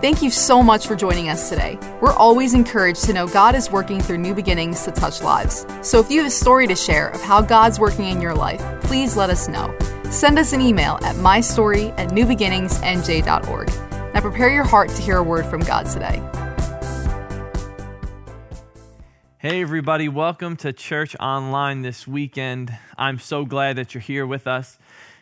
Thank you so much for joining us today. We're always encouraged to know God is working through new beginnings to touch lives. So if you have a story to share of how God's working in your life, please let us know. Send us an email at mystory at newbeginningsnj.org. Now prepare your heart to hear a word from God today. Hey, everybody, welcome to Church Online this weekend. I'm so glad that you're here with us.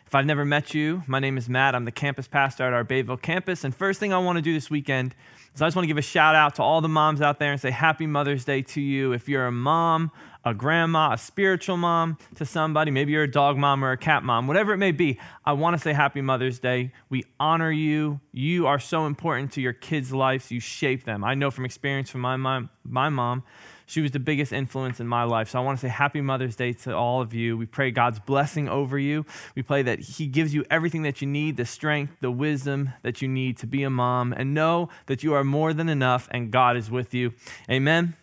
If I've never met you, my name is Matt. I'm the campus pastor at our Bayville campus. And first thing I want to do this weekend is I just want to give a shout out to all the moms out there and say Happy Mother's Day to you. If you're a mom, a grandma, a spiritual mom to somebody, maybe you're a dog mom or a cat mom, whatever it may be, I want to say Happy Mother's Day. We honor you. You are so important to your kids' lives. You shape them. I know from experience from my mom, my mom she was the biggest influence in my life. So I want to say happy Mother's Day to all of you. We pray God's blessing over you. We pray that He gives you everything that you need the strength, the wisdom that you need to be a mom, and know that you are more than enough and God is with you. Amen.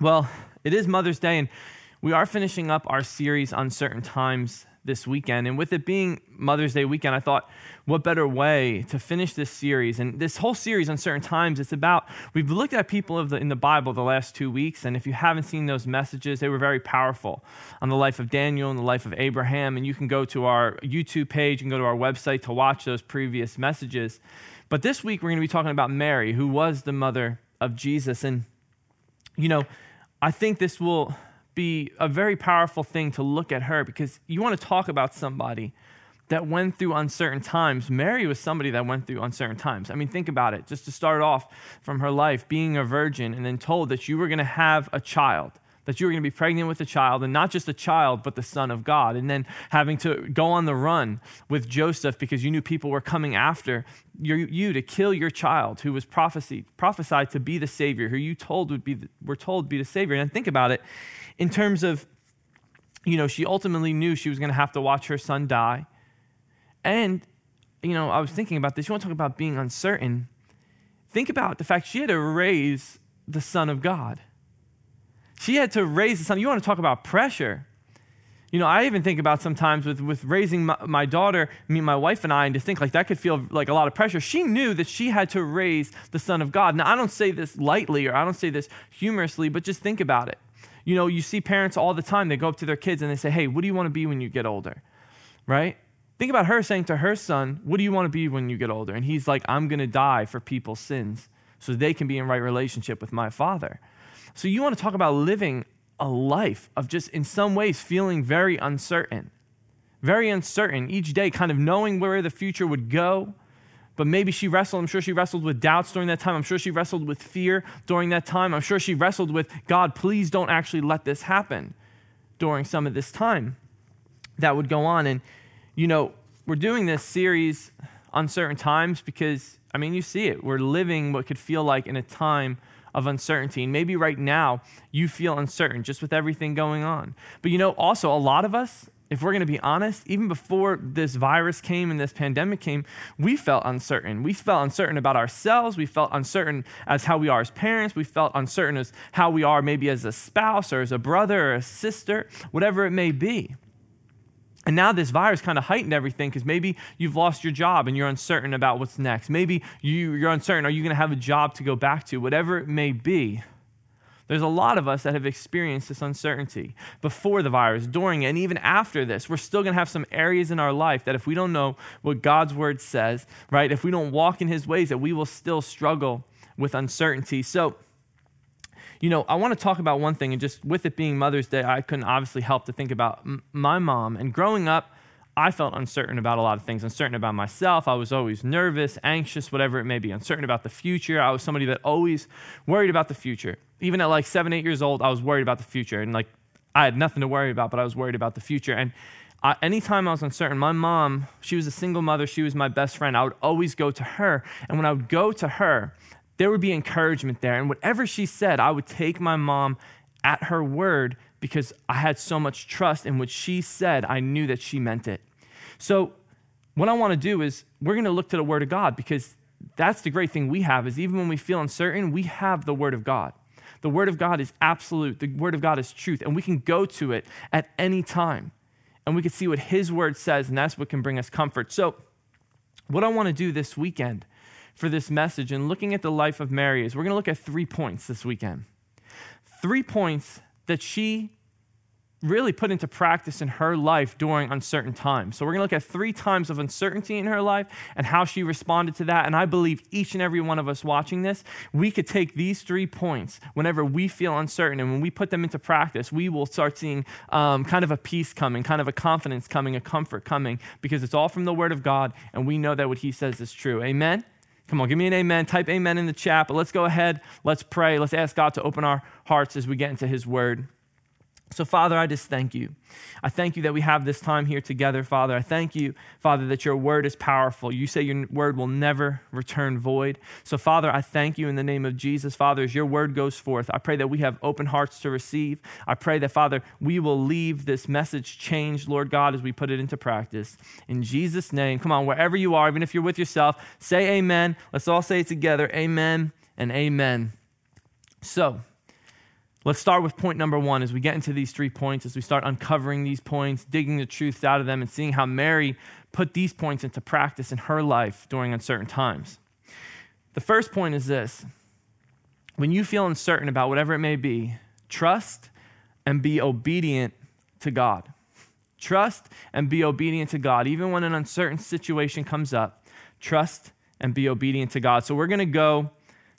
Well, it is Mother's Day, and we are finishing up our series Uncertain Times this weekend. And with it being Mother's Day weekend, I thought, what better way to finish this series? And this whole series, Uncertain Times, it's about, we've looked at people of the, in the Bible the last two weeks. And if you haven't seen those messages, they were very powerful on the life of Daniel and the life of Abraham. And you can go to our YouTube page and go to our website to watch those previous messages. But this week, we're going to be talking about Mary, who was the mother of Jesus. And, you know, I think this will be a very powerful thing to look at her because you want to talk about somebody that went through uncertain times. Mary was somebody that went through uncertain times. I mean, think about it. Just to start off from her life, being a virgin and then told that you were going to have a child, that you were going to be pregnant with a child, and not just a child, but the Son of God. And then having to go on the run with Joseph because you knew people were coming after you to kill your child who was prophesied, prophesied to be the Savior, who you told would be the, were told be the Savior. And think about it in terms of, you know, she ultimately knew she was going to have to watch her son die. And, you know, I was thinking about this. You want to talk about being uncertain? Think about the fact she had to raise the Son of God. She had to raise the Son. You want to talk about pressure? You know, I even think about sometimes with, with raising my, my, daughter, me, my wife and I, and to think like that could feel like a lot of pressure. She knew that she had to raise the Son of God. Now, I don't say this lightly or I don't say this humorously, but just think about it. You know, you see parents all the time, they go up to their kids and they say, Hey, what do you want to be when you get older? Right? Think about her saying to her son, What do you want to be when you get older? And he's like, I'm going to die for people's sins so they can be in right relationship with my father. So you want to talk about living a life of just, in some ways, feeling very uncertain. Very uncertain each day, kind of knowing where the future would go, but maybe she wrestled. I'm sure she wrestled with doubts during that time. I'm sure she wrestled with fear during that time. I'm sure she wrestled with, God, please don't actually let this happen during some of this time that would go on. And, you know, we're doing this series Uncertain Times because, I mean, you see it. We're living what could feel like in a time of uncertainty. And maybe right now you feel uncertain just with everything going on. But you know, also, a lot of us, if we're going to be honest, even before this virus came and this pandemic came, we felt uncertain. We felt uncertain about ourselves. We felt uncertain as how we are as parents. We felt uncertain as how we are maybe as a spouse or as a brother or a sister, whatever it may be. And now this virus kind of heightened everything because maybe you've lost your job and you're uncertain about what's next. Maybe you, you're uncertain, are you going to have a job to go back to? Whatever it may be. There's a lot of us that have experienced this uncertainty before the virus, during, it, and even after this. We're still going to have some areas in our life that if we don't know what God's word says, right, if we don't walk in his ways, that we will still struggle with uncertainty. So, you know, I want to talk about one thing, and just with it being Mother's Day, I couldn't obviously help to think about m- my mom. And growing up, I felt uncertain about a lot of things, uncertain about myself. I was always nervous, anxious, whatever it may be, uncertain about the future. I was somebody that always worried about the future. Even at like seven, eight years old, I was worried about the future. And like, I had nothing to worry about, but I was worried about the future. And I, anytime I was uncertain, my mom, she was a single mother, she was my best friend. I would always go to her. And when I would go to her, there would be encouragement there. And whatever she said, I would take my mom at her word because I had so much trust in what she said. I knew that she meant it. So, what I want to do is we're going to look to the Word of God because that's the great thing we have is even when we feel uncertain, we have the Word of God. The Word of God is absolute. The Word of God is truth, and we can go to it at any time, and we can see what His Word says, and that's what can bring us comfort. So, what I want to do this weekend for this message and looking at the life of Mary is we're going to look at three points this weekend. Three points that she really put into practice in her life during uncertain times. So, we're going to look at three times of uncertainty in her life and how she responded to that. And I believe each and every one of us watching this, we could take these three points whenever we feel uncertain. And when we put them into practice, we will start seeing um, kind of a peace coming, kind of a confidence coming, a comfort coming, because it's all from the Word of God. And we know that what He says is true. Amen? Come on, give me an amen. Type amen in the chat. But let's go ahead. Let's pray. Let's ask God to open our hearts as we get into His Word. So, Father, I just thank you. I thank you that we have this time here together, Father. I thank you, Father, that your word is powerful. You say your word will never return void. So, Father, I thank you in the name of Jesus, Father, as your word goes forth. I pray that we have open hearts to receive. I pray that, Father, we will leave this message changed, Lord God, as we put it into practice. In Jesus' name, come on, wherever you are, even if you're with yourself, say amen. Let's all say it together amen and amen. So, Let's start with point number one as we get into these three points, as we start uncovering these points, digging the truth out of them, and seeing how Mary put these points into practice in her life during uncertain times. The first point is this when you feel uncertain about whatever it may be, trust and be obedient to God. Trust and be obedient to God. Even when an uncertain situation comes up, trust and be obedient to God. So we're going to go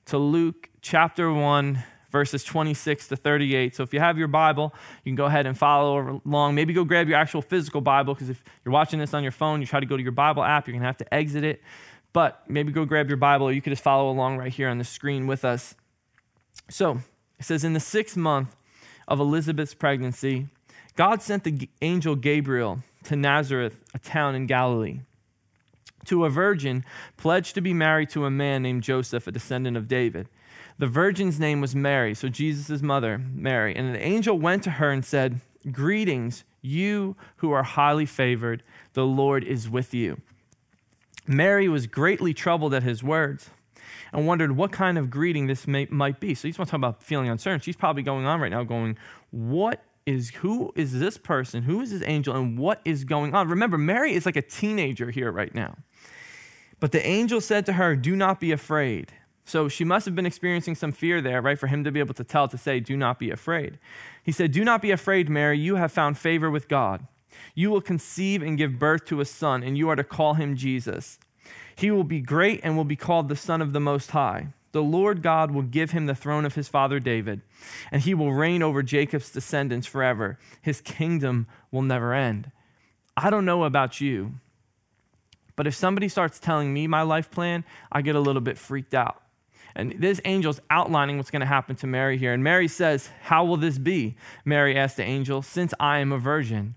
to Luke chapter 1 verses 26 to 38. So if you have your Bible, you can go ahead and follow along. Maybe go grab your actual physical Bible because if you're watching this on your phone, you try to go to your Bible app, you're going to have to exit it. But maybe go grab your Bible or you could just follow along right here on the screen with us. So it says, In the sixth month of Elizabeth's pregnancy, God sent the angel Gabriel to Nazareth, a town in Galilee, to a virgin pledged to be married to a man named Joseph, a descendant of David. The virgin's name was Mary, so Jesus' mother, Mary. And the angel went to her and said, Greetings, you who are highly favored, the Lord is with you. Mary was greatly troubled at his words and wondered what kind of greeting this may, might be. So he's want to talk about feeling uncertain. She's probably going on right now, going, What is who is this person? Who is this angel? And what is going on? Remember, Mary is like a teenager here right now. But the angel said to her, Do not be afraid. So she must have been experiencing some fear there, right? For him to be able to tell, to say, Do not be afraid. He said, Do not be afraid, Mary. You have found favor with God. You will conceive and give birth to a son, and you are to call him Jesus. He will be great and will be called the Son of the Most High. The Lord God will give him the throne of his father David, and he will reign over Jacob's descendants forever. His kingdom will never end. I don't know about you, but if somebody starts telling me my life plan, I get a little bit freaked out. And this angel's outlining what's going to happen to Mary here. And Mary says, How will this be? Mary asked the angel, Since I am a virgin.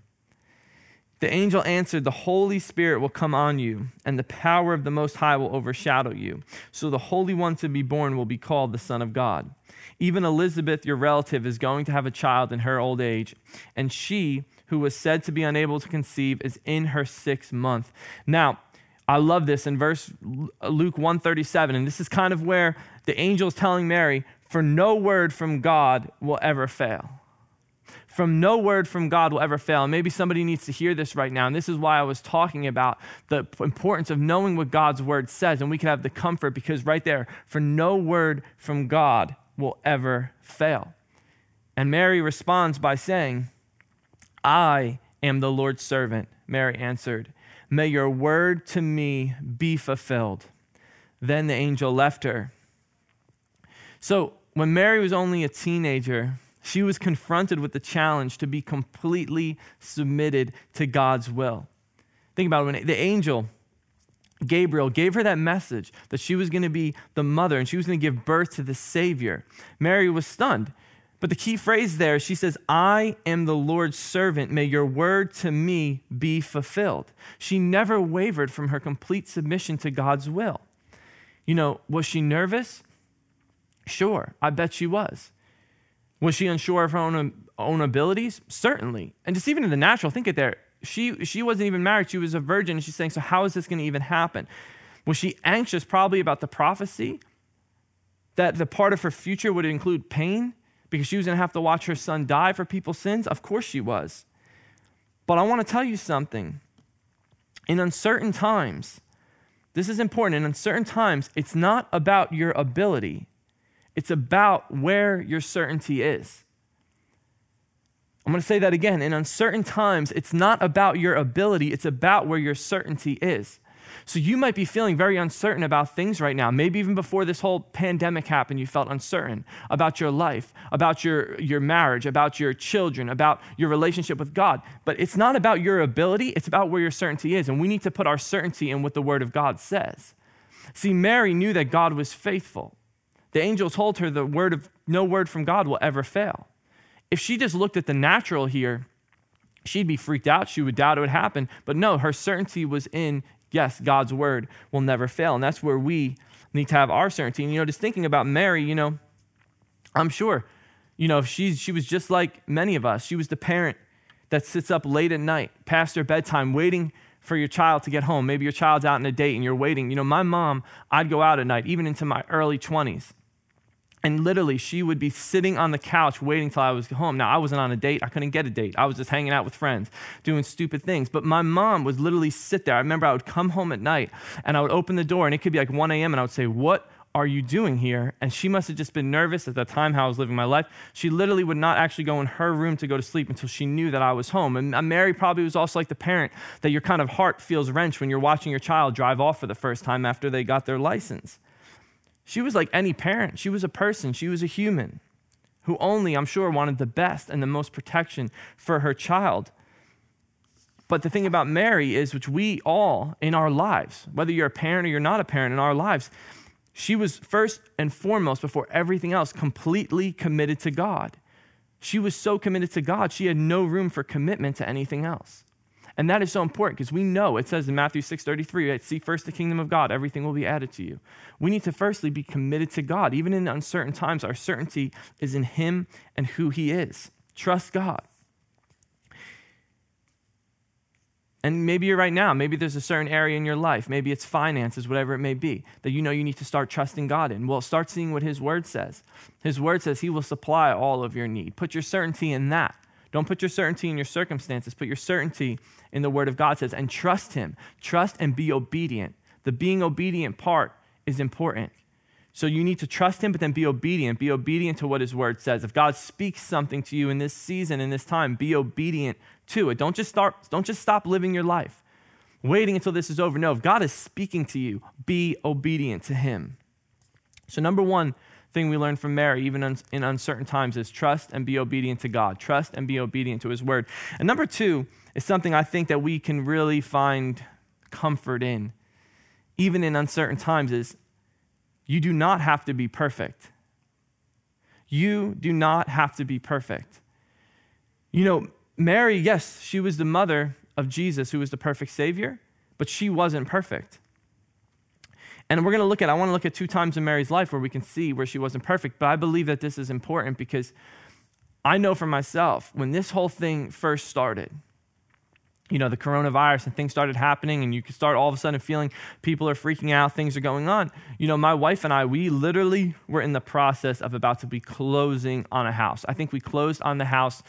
The angel answered, The Holy Spirit will come on you, and the power of the Most High will overshadow you. So the Holy One to be born will be called the Son of God. Even Elizabeth, your relative, is going to have a child in her old age, and she, who was said to be unable to conceive, is in her sixth month. Now, I love this in verse uh, Luke 137 and this is kind of where the angel is telling Mary for no word from God will ever fail. From no word from God will ever fail. And maybe somebody needs to hear this right now. And this is why I was talking about the importance of knowing what God's word says. And we can have the comfort because right there, for no word from God will ever fail. And Mary responds by saying, I am the Lord's servant. Mary answered, May your word to me be fulfilled. Then the angel left her. So, when Mary was only a teenager, she was confronted with the challenge to be completely submitted to God's will. Think about it when the angel, Gabriel, gave her that message that she was going to be the mother and she was going to give birth to the Savior. Mary was stunned. But the key phrase there, she says, I am the Lord's servant. May your word to me be fulfilled. She never wavered from her complete submission to God's will. You know, was she nervous? Sure, I bet she was. Was she unsure of her own, own abilities? Certainly. And just even in the natural, think it there. She, she wasn't even married, she was a virgin. And she's saying, So, how is this going to even happen? Was she anxious probably about the prophecy that the part of her future would include pain? Because she was going to have to watch her son die for people's sins? Of course she was. But I want to tell you something. In uncertain times, this is important. In uncertain times, it's not about your ability, it's about where your certainty is. I'm going to say that again. In uncertain times, it's not about your ability, it's about where your certainty is. So you might be feeling very uncertain about things right now. Maybe even before this whole pandemic happened, you felt uncertain about your life, about your, your marriage, about your children, about your relationship with God. But it's not about your ability, it's about where your certainty is. And we need to put our certainty in what the Word of God says. See, Mary knew that God was faithful. The angel told her the word of no word from God will ever fail. If she just looked at the natural here, she'd be freaked out. She would doubt it would happen. But no, her certainty was in yes, God's word will never fail. And that's where we need to have our certainty. And, you know, just thinking about Mary, you know, I'm sure, you know, if she's, she was just like many of us, she was the parent that sits up late at night past her bedtime waiting for your child to get home. Maybe your child's out on a date and you're waiting. You know, my mom, I'd go out at night, even into my early 20s. And literally, she would be sitting on the couch waiting till I was home. Now, I wasn't on a date. I couldn't get a date. I was just hanging out with friends, doing stupid things. But my mom would literally sit there. I remember I would come home at night and I would open the door, and it could be like 1 a.m., and I would say, What are you doing here? And she must have just been nervous at the time how I was living my life. She literally would not actually go in her room to go to sleep until she knew that I was home. And uh, Mary probably was also like the parent that your kind of heart feels wrenched when you're watching your child drive off for the first time after they got their license. She was like any parent. She was a person, she was a human who only, I'm sure, wanted the best and the most protection for her child. But the thing about Mary is, which we all in our lives, whether you're a parent or you're not a parent in our lives, she was first and foremost, before everything else, completely committed to God. She was so committed to God, she had no room for commitment to anything else. And that is so important because we know it says in Matthew 6:33, right, seek first the kingdom of God, everything will be added to you. We need to firstly be committed to God. Even in uncertain times, our certainty is in him and who he is. Trust God. And maybe you're right now, maybe there's a certain area in your life, maybe it's finances, whatever it may be, that you know you need to start trusting God in. Well, start seeing what His Word says. His Word says He will supply all of your need. Put your certainty in that. Don't put your certainty in your circumstances, put your certainty in the Word of God says, and trust Him. Trust and be obedient. The being obedient part is important. So you need to trust Him, but then be obedient. Be obedient to what His Word says. If God speaks something to you in this season, in this time, be obedient to it. Don't just start, don't just stop living your life waiting until this is over. No, if God is speaking to you, be obedient to Him. So, number one, thing we learn from Mary, even in uncertain times, is trust and be obedient to God. Trust and be obedient to His word. And number two is something I think that we can really find comfort in, even in uncertain times, is you do not have to be perfect. You do not have to be perfect. You know, Mary, yes, she was the mother of Jesus, who was the perfect Savior, but she wasn't perfect. And we're going to look at, I want to look at two times in Mary's life where we can see where she wasn't perfect. But I believe that this is important because I know for myself, when this whole thing first started, you know, the coronavirus and things started happening, and you could start all of a sudden feeling people are freaking out, things are going on. You know, my wife and I, we literally were in the process of about to be closing on a house. I think we closed on the house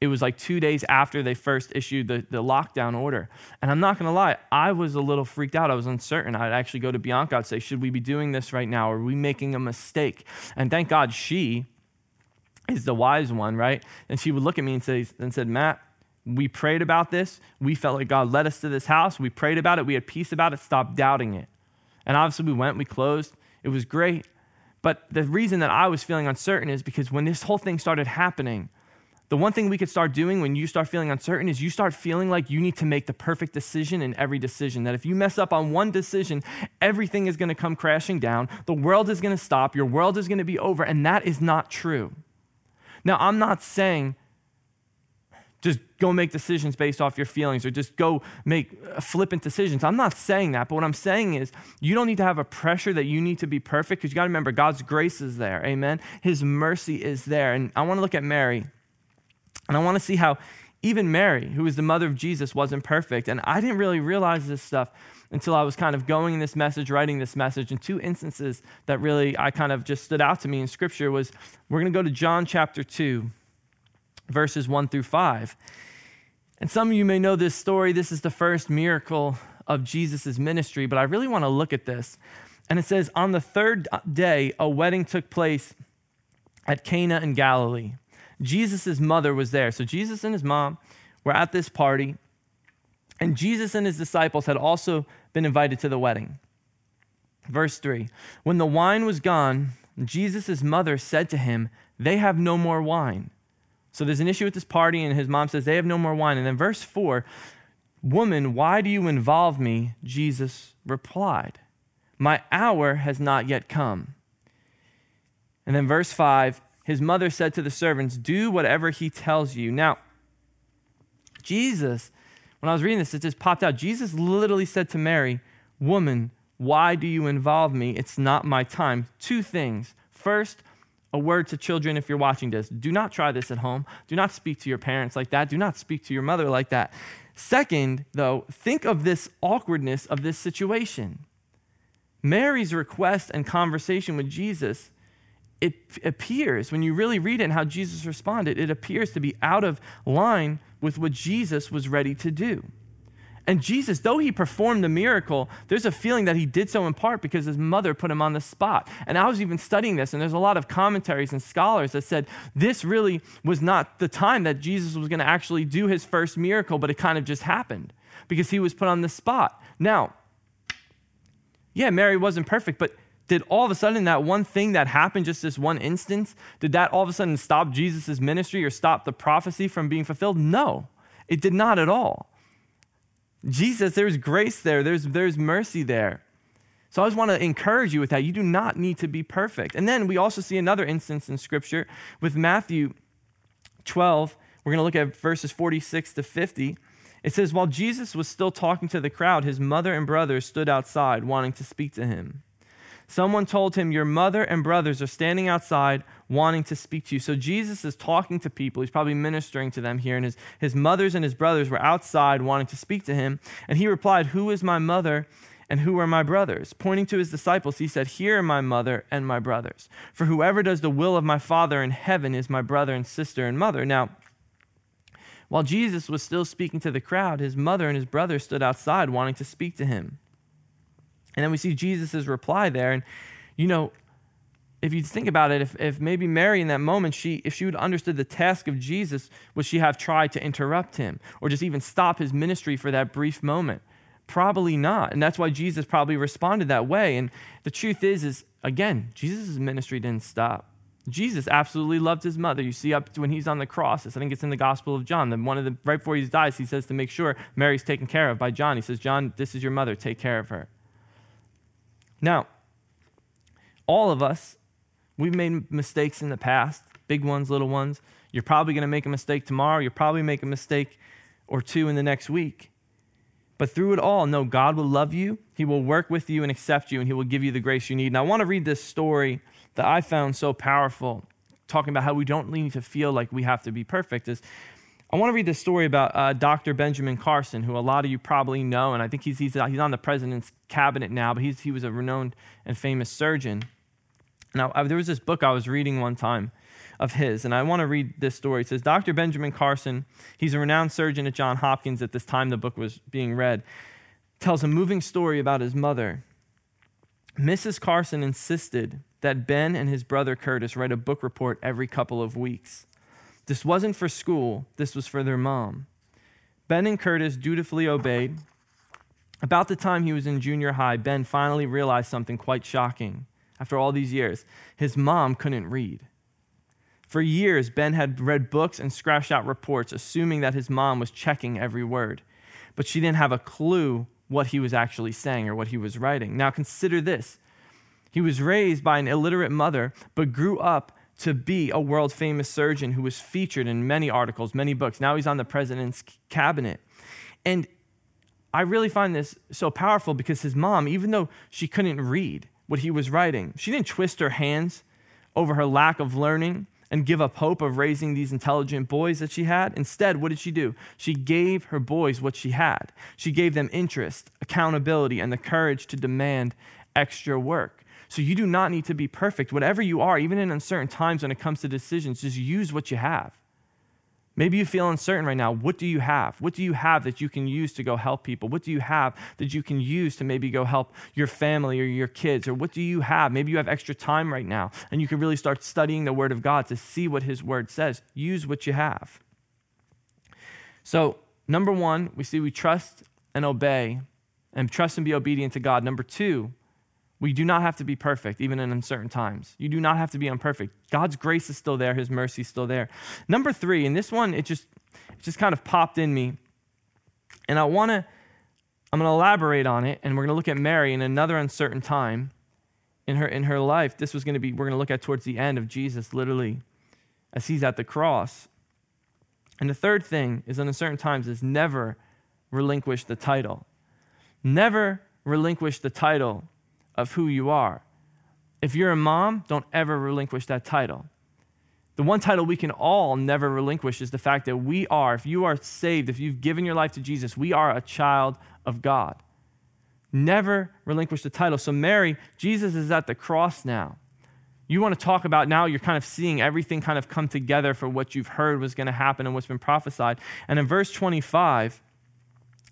it was like two days after they first issued the, the lockdown order. And I'm not going to lie, I was a little freaked out. I was uncertain. I'd actually go to Bianca, I'd say, Should we be doing this right now? Are we making a mistake? And thank God she is the wise one, right? And she would look at me and, say, and said, Matt, we prayed about this. We felt like God led us to this house. We prayed about it. We had peace about it. Stop doubting it. And obviously, we went, we closed. It was great. But the reason that I was feeling uncertain is because when this whole thing started happening, the one thing we could start doing when you start feeling uncertain is you start feeling like you need to make the perfect decision in every decision. That if you mess up on one decision, everything is going to come crashing down. The world is going to stop. Your world is going to be over. And that is not true. Now, I'm not saying just go make decisions based off your feelings or just go make flippant decisions. I'm not saying that, but what I'm saying is you don't need to have a pressure that you need to be perfect because you got to remember God's grace is there. Amen. His mercy is there. And I want to look at Mary. And I want to see how even Mary, who was the mother of Jesus, wasn't perfect. And I didn't really realize this stuff until I was kind of going in this message, writing this message. And two instances that really I kind of just stood out to me in scripture was we're going to go to John chapter 2, verses 1 through 5. And some of you may know this story. This is the first miracle of Jesus' ministry, but I really want to look at this. And it says, On the third day, a wedding took place at Cana in Galilee. Jesus' mother was there. So Jesus and his mom were at this party, and Jesus and his disciples had also been invited to the wedding. Verse 3 When the wine was gone, Jesus' mother said to him, They have no more wine. So there's an issue with this party, and his mom says, They have no more wine. And then verse 4 Woman, why do you involve me? Jesus replied, My hour has not yet come. And then verse 5 His mother said to the servants, Do whatever he tells you. Now, Jesus, when I was reading this, it just popped out. Jesus literally said to Mary, Woman, why do you involve me? It's not my time. Two things. First, a word to children if you're watching this. Do not try this at home. Do not speak to your parents like that. Do not speak to your mother like that. Second, though, think of this awkwardness of this situation. Mary's request and conversation with Jesus, it appears, when you really read it and how Jesus responded, it appears to be out of line with what Jesus was ready to do. And Jesus, though he performed the miracle, there's a feeling that he did so in part because his mother put him on the spot. And I was even studying this, and there's a lot of commentaries and scholars that said this really was not the time that Jesus was going to actually do his first miracle, but it kind of just happened because he was put on the spot. Now, yeah, Mary wasn't perfect, but did all of a sudden that one thing that happened, just this one instance, did that all of a sudden stop Jesus' ministry or stop the prophecy from being fulfilled? No, it did not at all. Jesus, there's grace there, there's, there's mercy there. So I just want to encourage you with that. You do not need to be perfect. And then we also see another instance in Scripture with Matthew 12. We're going to look at verses 46 to 50. It says, While Jesus was still talking to the crowd, his mother and brothers stood outside wanting to speak to him. Someone told him, Your mother and brothers are standing outside wanting to speak to you. So Jesus is talking to people. He's probably ministering to them here. And his, his mothers and his brothers were outside wanting to speak to him. And he replied, Who is my mother and who are my brothers? Pointing to his disciples, he said, Here are my mother and my brothers. For whoever does the will of my Father in heaven is my brother and sister and mother. Now, while Jesus was still speaking to the crowd, his mother and his brothers stood outside wanting to speak to him. And then we see Jesus' reply there. And, you know, if you think about it, if, if maybe Mary in that moment, she, if she would understood the task of Jesus, would she have tried to interrupt him or just even stop his ministry for that brief moment? Probably not. And that's why Jesus probably responded that way. And the truth is, is again, Jesus' ministry didn't stop. Jesus absolutely loved his mother. You see up when he's on the cross. I think it's in the Gospel of John. Then one of the right before he dies, he says to make sure Mary's taken care of by John. He says, John, this is your mother. Take care of her. Now, all of us, we've made mistakes in the past, big ones, little ones. You're probably going to make a mistake tomorrow. You'll probably make a mistake or two in the next week. But through it all, know God will love you, He will work with you and accept you, and He will give you the grace you need. And I want to read this story that I found so powerful, talking about how we don't need to feel like we have to be perfect. Is I want to read this story about uh, Dr. Benjamin Carson, who a lot of you probably know, and I think he's, he's, he's on the president's cabinet now, but he's, he was a renowned and famous surgeon. Now, I, there was this book I was reading one time of his, and I want to read this story. It says Dr. Benjamin Carson, he's a renowned surgeon at Johns Hopkins at this time the book was being read, tells a moving story about his mother. Mrs. Carson insisted that Ben and his brother Curtis write a book report every couple of weeks. This wasn't for school, this was for their mom. Ben and Curtis dutifully obeyed. About the time he was in junior high, Ben finally realized something quite shocking. After all these years, his mom couldn't read. For years, Ben had read books and scratched out reports, assuming that his mom was checking every word. But she didn't have a clue what he was actually saying or what he was writing. Now, consider this he was raised by an illiterate mother, but grew up to be a world famous surgeon who was featured in many articles, many books. Now he's on the president's cabinet. And I really find this so powerful because his mom, even though she couldn't read what he was writing, she didn't twist her hands over her lack of learning and give up hope of raising these intelligent boys that she had. Instead, what did she do? She gave her boys what she had. She gave them interest, accountability, and the courage to demand extra work. So you do not need to be perfect. Whatever you are, even in uncertain times when it comes to decisions, just use what you have. Maybe you feel uncertain right now. What do you have? What do you have that you can use to go help people? What do you have that you can use to maybe go help your family or your kids? Or what do you have? Maybe you have extra time right now and you can really start studying the Word of God to see what His Word says. Use what you have. So, number one, we see we trust and obey and trust and be obedient to God. Number two, we do not have to be perfect, even in uncertain times. You do not have to be imperfect. God's grace is still there, His mercy is still there. Number three, and this one, it just, it just kind of popped in me. And I want to, I'm going to elaborate on it, and we're going to look at Mary in another uncertain time in her, in her life. This was going to be, we're going to look at towards the end of Jesus, literally, as He's at the cross. And the third thing is in uncertain times is never relinquish the title. Never relinquish the title of who you are. If you're a mom, don't ever relinquish that title. The one title we can all never relinquish is the fact that we are, if you are saved, if you've given your life to Jesus, we are a child of God. Never relinquish the title. So, Mary, Jesus is at the cross now. You want to talk about now, you're kind of seeing everything kind of come together for what you've heard was going to happen and what's been prophesied. And in verse 25,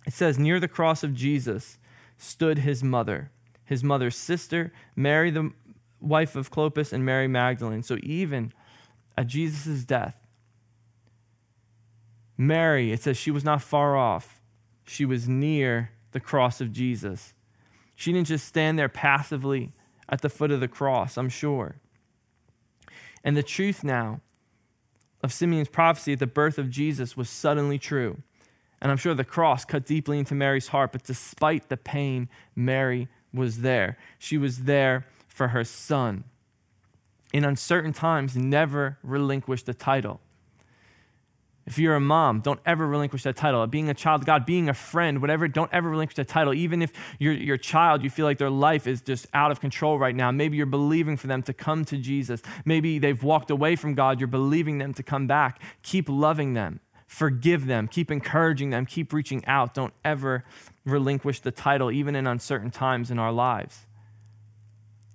it says, Near the cross of Jesus stood his mother his mother's sister, Mary, the wife of Clopas, and Mary Magdalene. So even at Jesus' death, Mary, it says she was not far off. She was near the cross of Jesus. She didn't just stand there passively at the foot of the cross, I'm sure. And the truth now of Simeon's prophecy at the birth of Jesus was suddenly true. And I'm sure the cross cut deeply into Mary's heart, but despite the pain, Mary was there. She was there for her son. In uncertain times, never relinquish the title. If you're a mom, don't ever relinquish that title. Being a child God, being a friend, whatever, don't ever relinquish that title. Even if your, your child, you feel like their life is just out of control right now. Maybe you're believing for them to come to Jesus. Maybe they've walked away from God. You're believing them to come back. Keep loving them. Forgive them. Keep encouraging them. Keep reaching out. Don't ever relinquish the title, even in uncertain times in our lives.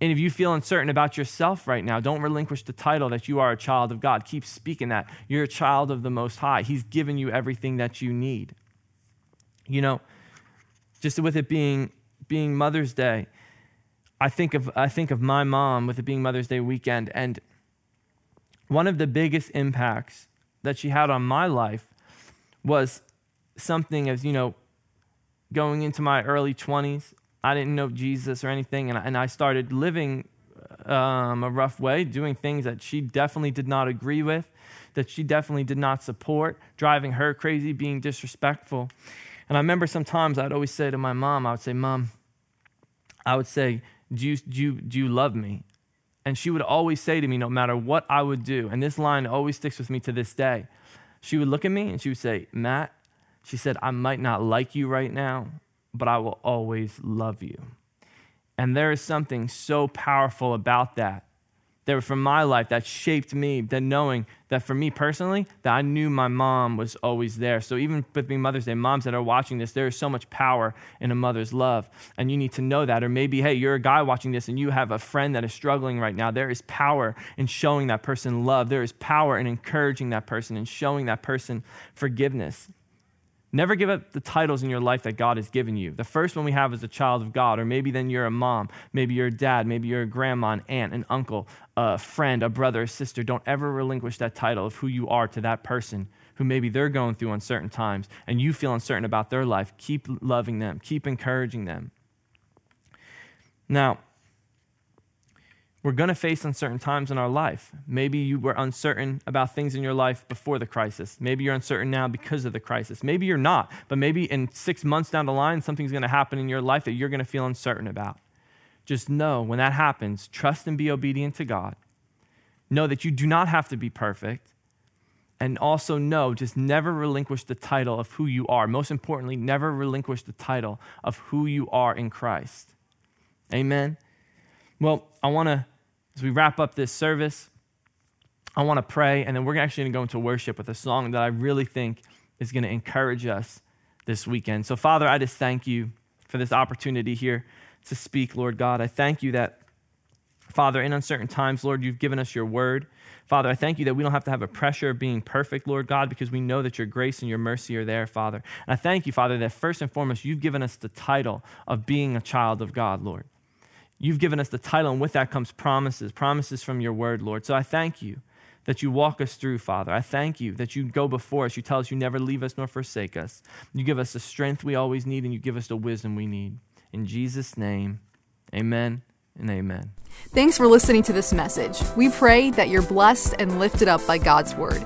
And if you feel uncertain about yourself right now, don't relinquish the title that you are a child of God. Keep speaking that. You're a child of the Most High. He's given you everything that you need. You know, just with it being, being Mother's Day, I think, of, I think of my mom with it being Mother's Day weekend. And one of the biggest impacts that she had on my life was something as, you know, going into my early 20s. I didn't know Jesus or anything, and I, and I started living um, a rough way, doing things that she definitely did not agree with, that she definitely did not support, driving her crazy, being disrespectful. And I remember sometimes I'd always say to my mom, I would say, Mom, I would say, do you, do, you, do you love me? And she would always say to me, no matter what I would do, and this line always sticks with me to this day, she would look at me and she would say, Matt, she said, I might not like you right now, but I will always love you. And there is something so powerful about that. That were from my life that shaped me, that knowing that for me personally, that I knew my mom was always there. So even with being Mother's Day, moms that are watching this, there is so much power in a mother's love. And you need to know that. Or maybe, hey, you're a guy watching this and you have a friend that is struggling right now. There is power in showing that person love. There is power in encouraging that person and showing that person forgiveness. Never give up the titles in your life that God has given you. The first one we have is a child of God, or maybe then you're a mom, maybe you're a dad, maybe you're a grandma, an aunt, an uncle, a friend, a brother, a sister. Don't ever relinquish that title of who you are to that person who maybe they're going through uncertain times and you feel uncertain about their life. Keep loving them, keep encouraging them. Now, we're going to face uncertain times in our life. Maybe you were uncertain about things in your life before the crisis. Maybe you're uncertain now because of the crisis. Maybe you're not, but maybe in six months down the line, something's going to happen in your life that you're going to feel uncertain about. Just know when that happens, trust and be obedient to God. Know that you do not have to be perfect. And also know, just never relinquish the title of who you are. Most importantly, never relinquish the title of who you are in Christ. Amen. Well, I want to as we wrap up this service, I want to pray, and then we're actually going to go into worship with a song that I really think is going to encourage us this weekend. So, Father, I just thank you for this opportunity here to speak, Lord God. I thank you that Father, in uncertain times, Lord, you've given us your word. Father, I thank you that we don't have to have a pressure of being perfect, Lord God, because we know that your grace and your mercy are there, Father. And I thank you, Father, that first and foremost, you've given us the title of being a child of God, Lord. You've given us the title, and with that comes promises, promises from your word, Lord. So I thank you that you walk us through, Father. I thank you that you go before us. You tell us you never leave us nor forsake us. You give us the strength we always need, and you give us the wisdom we need. In Jesus' name, amen and amen. Thanks for listening to this message. We pray that you're blessed and lifted up by God's word.